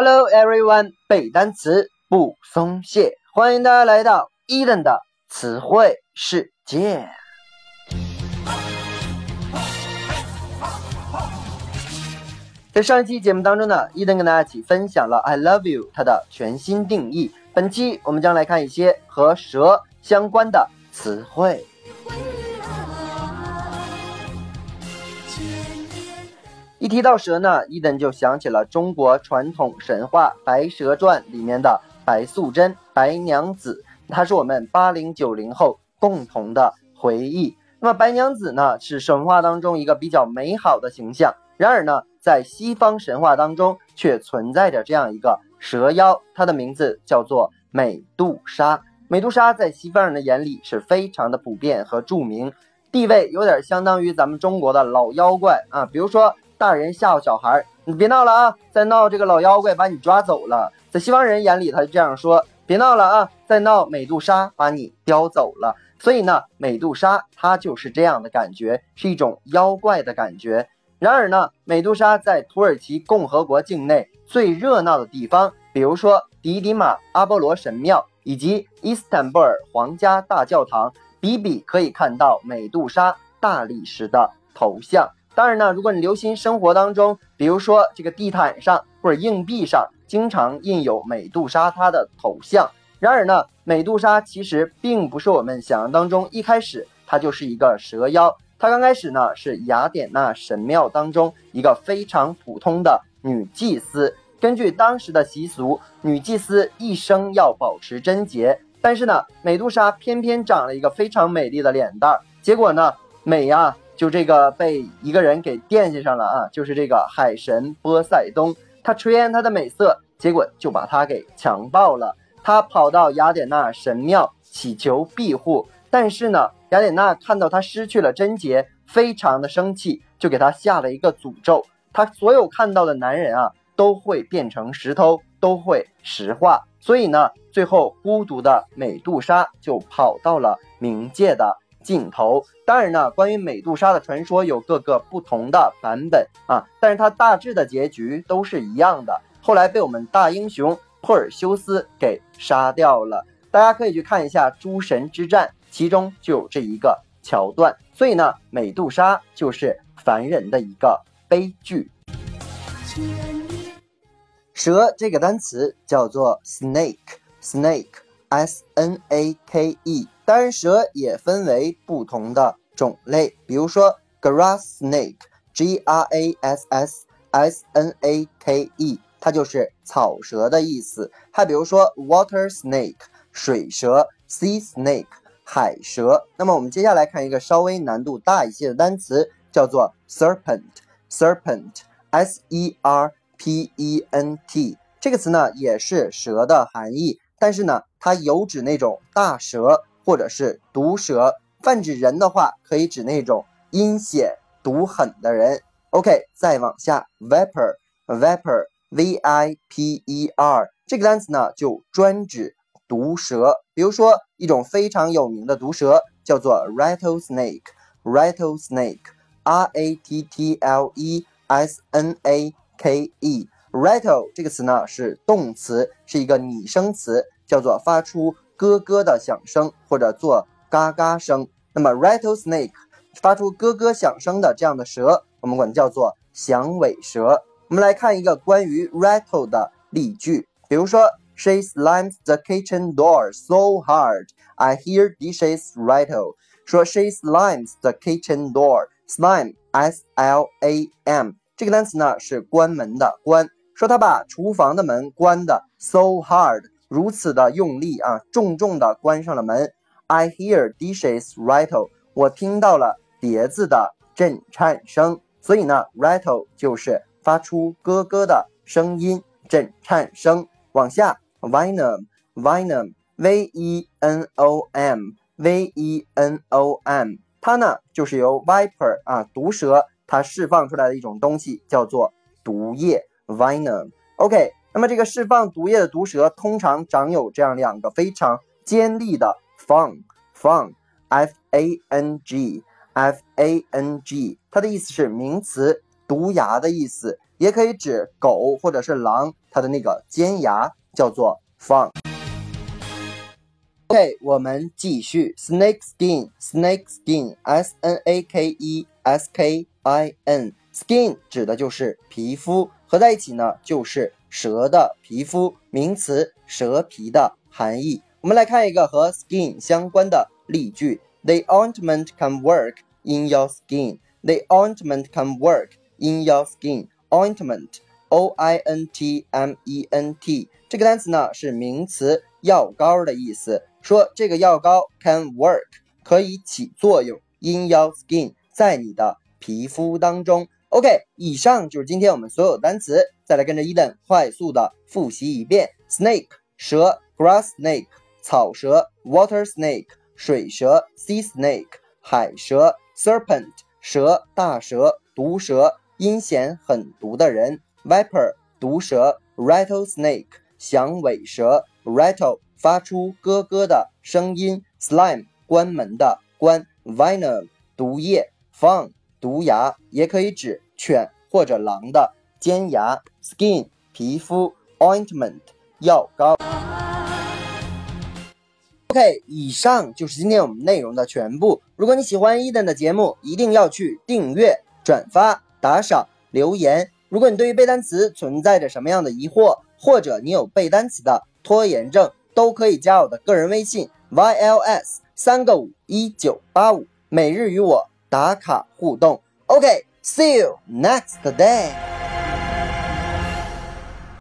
Hello everyone，背单词不松懈，欢迎大家来到伊登的词汇世界。在上一期节目当中呢，伊登跟大家一起分享了 "I love you" 它的全新定义。本期我们将来看一些和蛇相关的词汇。一提到蛇呢，伊登就想起了中国传统神话《白蛇传》里面的白素贞、白娘子，她是我们八零九零后共同的回忆。那么白娘子呢，是神话当中一个比较美好的形象。然而呢，在西方神话当中却存在着这样一个蛇妖，它的名字叫做美杜莎。美杜莎在西方人的眼里是非常的普遍和著名，地位有点相当于咱们中国的老妖怪啊。比如说。大人吓唬小孩，你别闹了啊！再闹这个老妖怪把你抓走了。在西方人眼里，他就这样说：别闹了啊！再闹美杜莎把你叼走了。所以呢，美杜莎它就是这样的感觉，是一种妖怪的感觉。然而呢，美杜莎在土耳其共和国境内最热闹的地方，比如说迪迪马阿波罗神庙以及伊斯坦布尔皇家大教堂，比比可以看到美杜莎大理石的头像。当然呢，如果你留心生活当中，比如说这个地毯上或者硬币上，经常印有美杜莎她的头像。然而呢，美杜莎其实并不是我们想象当中一开始它就是一个蛇妖，它刚开始呢是雅典娜神庙当中一个非常普通的女祭司。根据当时的习俗，女祭司一生要保持贞洁，但是呢，美杜莎偏偏长了一个非常美丽的脸蛋儿，结果呢，美呀。就这个被一个人给惦记上了啊，就是这个海神波塞冬，他垂涎她的美色，结果就把她给强暴了。他跑到雅典娜神庙祈求庇护，但是呢，雅典娜看到他失去了贞洁，非常的生气，就给他下了一个诅咒，他所有看到的男人啊都会变成石头，都会石化。所以呢，最后孤独的美杜莎就跑到了冥界的。镜头，当然呢，关于美杜莎的传说有各个不同的版本啊，但是它大致的结局都是一样的。后来被我们大英雄珀尔修斯给杀掉了。大家可以去看一下《诸神之战》，其中就有这一个桥段。所以呢，美杜莎就是凡人的一个悲剧。蛇这个单词叫做 snake，snake，s n a k e。当然，蛇也分为不同的种类，比如说 grass snake，g r a s s s n a k e，它就是草蛇的意思。还比如说 water snake，水蛇；sea snake，海蛇。那么我们接下来看一个稍微难度大一些的单词，叫做 serpent，serpent，s e r p e n t，这个词呢也是蛇的含义，但是呢它有指那种大蛇。或者是毒蛇，泛指人的话，可以指那种阴险毒狠的人。OK，再往下，viper，viper，v i p e r 这个单词呢，就专指毒蛇。比如说，一种非常有名的毒蛇叫做 rattlesnake，rattlesnake，r a t t l e s n a k e，rattle 这个词呢是动词，是一个拟声词，叫做发出。咯咯的响声，或者做嘎嘎声。那么，rattlesnake 发出咯咯响声的这样的蛇，我们管它叫做响尾蛇。我们来看一个关于 rattle 的例句，比如说，She slams the kitchen door so hard I hear dishes rattle。说 She slams the kitchen door，slime，s l a m 这个单词呢是关门的关。说她把厨房的门关的 so hard。如此的用力啊，重重的关上了门。I hear dishes rattle，我听到了碟子的震颤声。所以呢，rattle 就是发出咯咯的声音，震颤声。往下，venom，venom，v e n o m，v e n o m，它呢就是由 viper 啊毒蛇它释放出来的一种东西，叫做毒液。venom。OK。那么这个释放毒液的毒蛇通常长有这样两个非常尖利的 fang，fang，f a n g，f a n g，它的意思是名词，毒牙的意思，也可以指狗或者是狼它的那个尖牙叫做 fang。OK，我们继续 snake skin，snake skin，s n a k e s k i n，skin 指的就是皮肤，合在一起呢就是蛇的皮肤，名词蛇皮的含义。我们来看一个和 skin 相关的例句：The ointment can work in your skin. The ointment can work in your skin. Ointment，o i n t m e n t，这个单词呢是名词药膏的意思。说这个药膏 can work 可以起作用 in your skin 在你的皮肤当中。OK，以上就是今天我们所有单词，再来跟着伊登快速的复习一遍：snake 蛇，grass snake 草蛇，water snake 水蛇，sea snake 海蛇，serpent 蛇大蛇毒蛇阴险狠毒的人，viper 毒蛇，rattlesnake 响尾蛇，rattle。发出咯咯的声音，slime 关门的关，venom 毒液，fang 毒牙，也可以指犬或者狼的尖牙，skin 皮肤，ointment 药膏。OK，以上就是今天我们内容的全部。如果你喜欢伊登的节目，一定要去订阅、转发、打赏、留言。如果你对于背单词存在着什么样的疑惑，或者你有背单词的拖延症，都可以加我的个人微信 yls 三个五一九八五，每日与我打卡互动。OK，see you next day。